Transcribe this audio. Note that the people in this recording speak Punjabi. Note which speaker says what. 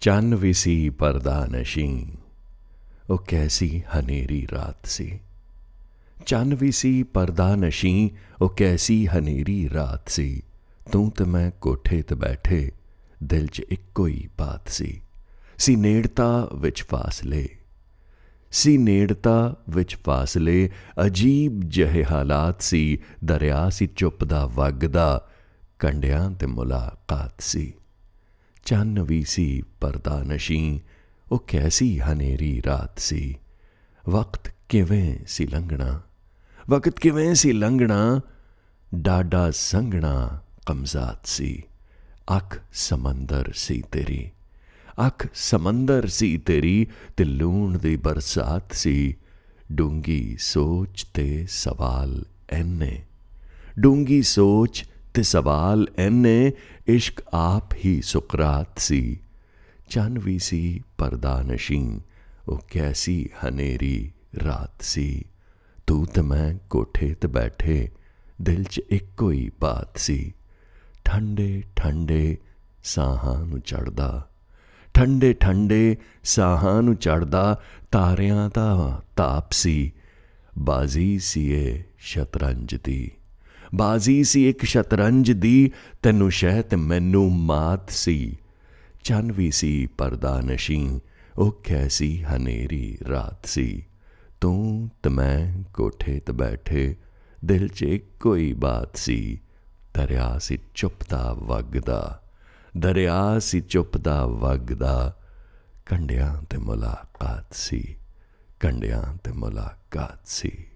Speaker 1: ਚੰਨ ਵੀ ਸੀ ਪਰਦਾ ਨਸ਼ੀਂ ਉਹ ਕੈਸੀ ਹਨੇਰੀ ਰਾਤ ਸੀ। ਚੰਨ ਵੀ ਸੀ ਪਰਦਾ ਨਸ਼ੀਂ ਉਹ ਕੈਸੀ ਹਨੇਰੀ ਰਾਤ ਸੀ। ਤੂੰ ਤੇ ਮੈਂ ਕੋਠੇ ਤੇ ਬੈਠੇ, ਦਿਲ 'ਚ ਇੱਕੋ ਹੀ ਬਾਤ ਸੀ। ਸੀ ਨੇੜਤਾ ਵਿੱਚ ਫਾਸਲੇ। ਸੀ ਨੇੜਤਾ ਵਿੱਚ ਫਾਸਲੇ, ਅਜੀਬ ਜਿਹੇ ਹਾਲਾਤ ਸੀ। ਦਰਿਆ ਸੀ ਚੁੱਪ ਦਾ ਵਗਦਾ, ਕੰਡਿਆਂ ਤੇ ਮੁਲਾਕਾਤ ਸੀ। ਚੰਨ ਵੀ ਸੀ ਪਰਦਾ ਨਸ਼ੀ, ਉਹ ਕੈਸੀ ਹਨੇਰੀ ਰਾਤ ਸੀ। ਵਕਤ ਕਿਵੇਂ ਸੀ ਲੰਘਣਾ? ਵਕਤ ਕਿਵੇਂ ਸੀ ਲੰਘਣਾ? ਡਾਡਾ ਸੰਘਣਾ ਕਮਜ਼ਾਤ ਸੀ। ਅੱਖ ਸਮੁੰਦਰ ਸੀ ਤੇਰੀ। ਅੱਖ ਸਮੁੰਦਰ ਸੀ ਤੇਰੀ ਤੇ ਲੂਣ ਦੀ ਬਰਸਾਤ ਸੀ। ਡੂੰਗੀ ਸੋਚ ਤੇ ਸਵਾਲ ਐਨੇ। ਡੂੰਗੀ ਸੋਚ ਤੇ ਸਵਾਲ ਐਨੇ, ਇਸ਼ਕ ਆਪ ਹੀ ਸੁਕਰਾਤ ਸੀ। ਚੰਨ ਵੀ ਸੀ ਪਰਦਾ ਨਸ਼ੀਂ ਉਹ ਕੈਸੀ ਹਨੇਰੀ ਰਾਤ ਸੀ। ਤੂੰ ਤੇ ਮੈਂ ਕੋਠੇ ਤੇ ਬੈਠੇ, ਦਿਲ 'ਚ ਇੱਕੋ ਹੀ ਬਾਤ ਸੀ। ਠੰਡੇ ਠੰਡੇ ਸਾਹਾਂ ਨੂੰ ਚੜਦਾ ਠੰਡੇ ਠੰਡੇ ਸਾਹਾਂ ਨੂੰ ਚੜਦਾ ਤਾਰਿਆਂ ਦਾ ਤਾਪ ਸੀ। ਬਾਜ਼ੀ ਸੀ ਇਹ ਸ਼ਤਰੰਜ ਦੀ। ਬਾਜ਼ੀ ਸੀ ਇੱਕ ਸ਼ਤਰੰਜ ਦੀ, ਤੈਨੂੰ ਸ਼ਹਿ ਤੇ ਮੈਨੂੰ ਮਾਤ ਸੀ। ਚੰਨ ਵੀ ਸੀ ਪਰਦਾ ਨਸ਼ੀਂ ਉਹ ਕੈਸੀ ਹਨੇਰੀ ਰਾਤ ਸੀ। ਤੂੰ ਤੇ ਮੈਂ ਕੋਠੇ ਤੇ ਬੈਠੇ, ਦਿਲ 'ਚ ਕੋਈ ਬਾਤ ਸੀ। ਦਰਿਆ ਸੀ ਚੁੱਪ ਦਾ ਵਗਦਾ, ਦਰਿਆ ਸੀ ਚੁੱਪ ਦਾ ਵਗਦਾ, ਕੰਡਿਆਂ ਤੇ ਮੁਲਾਕਾਤ ਸੀ, ਕੰਡਿਆਂ ਤੇ ਮੁਲਾਕਾਤ ਸੀ।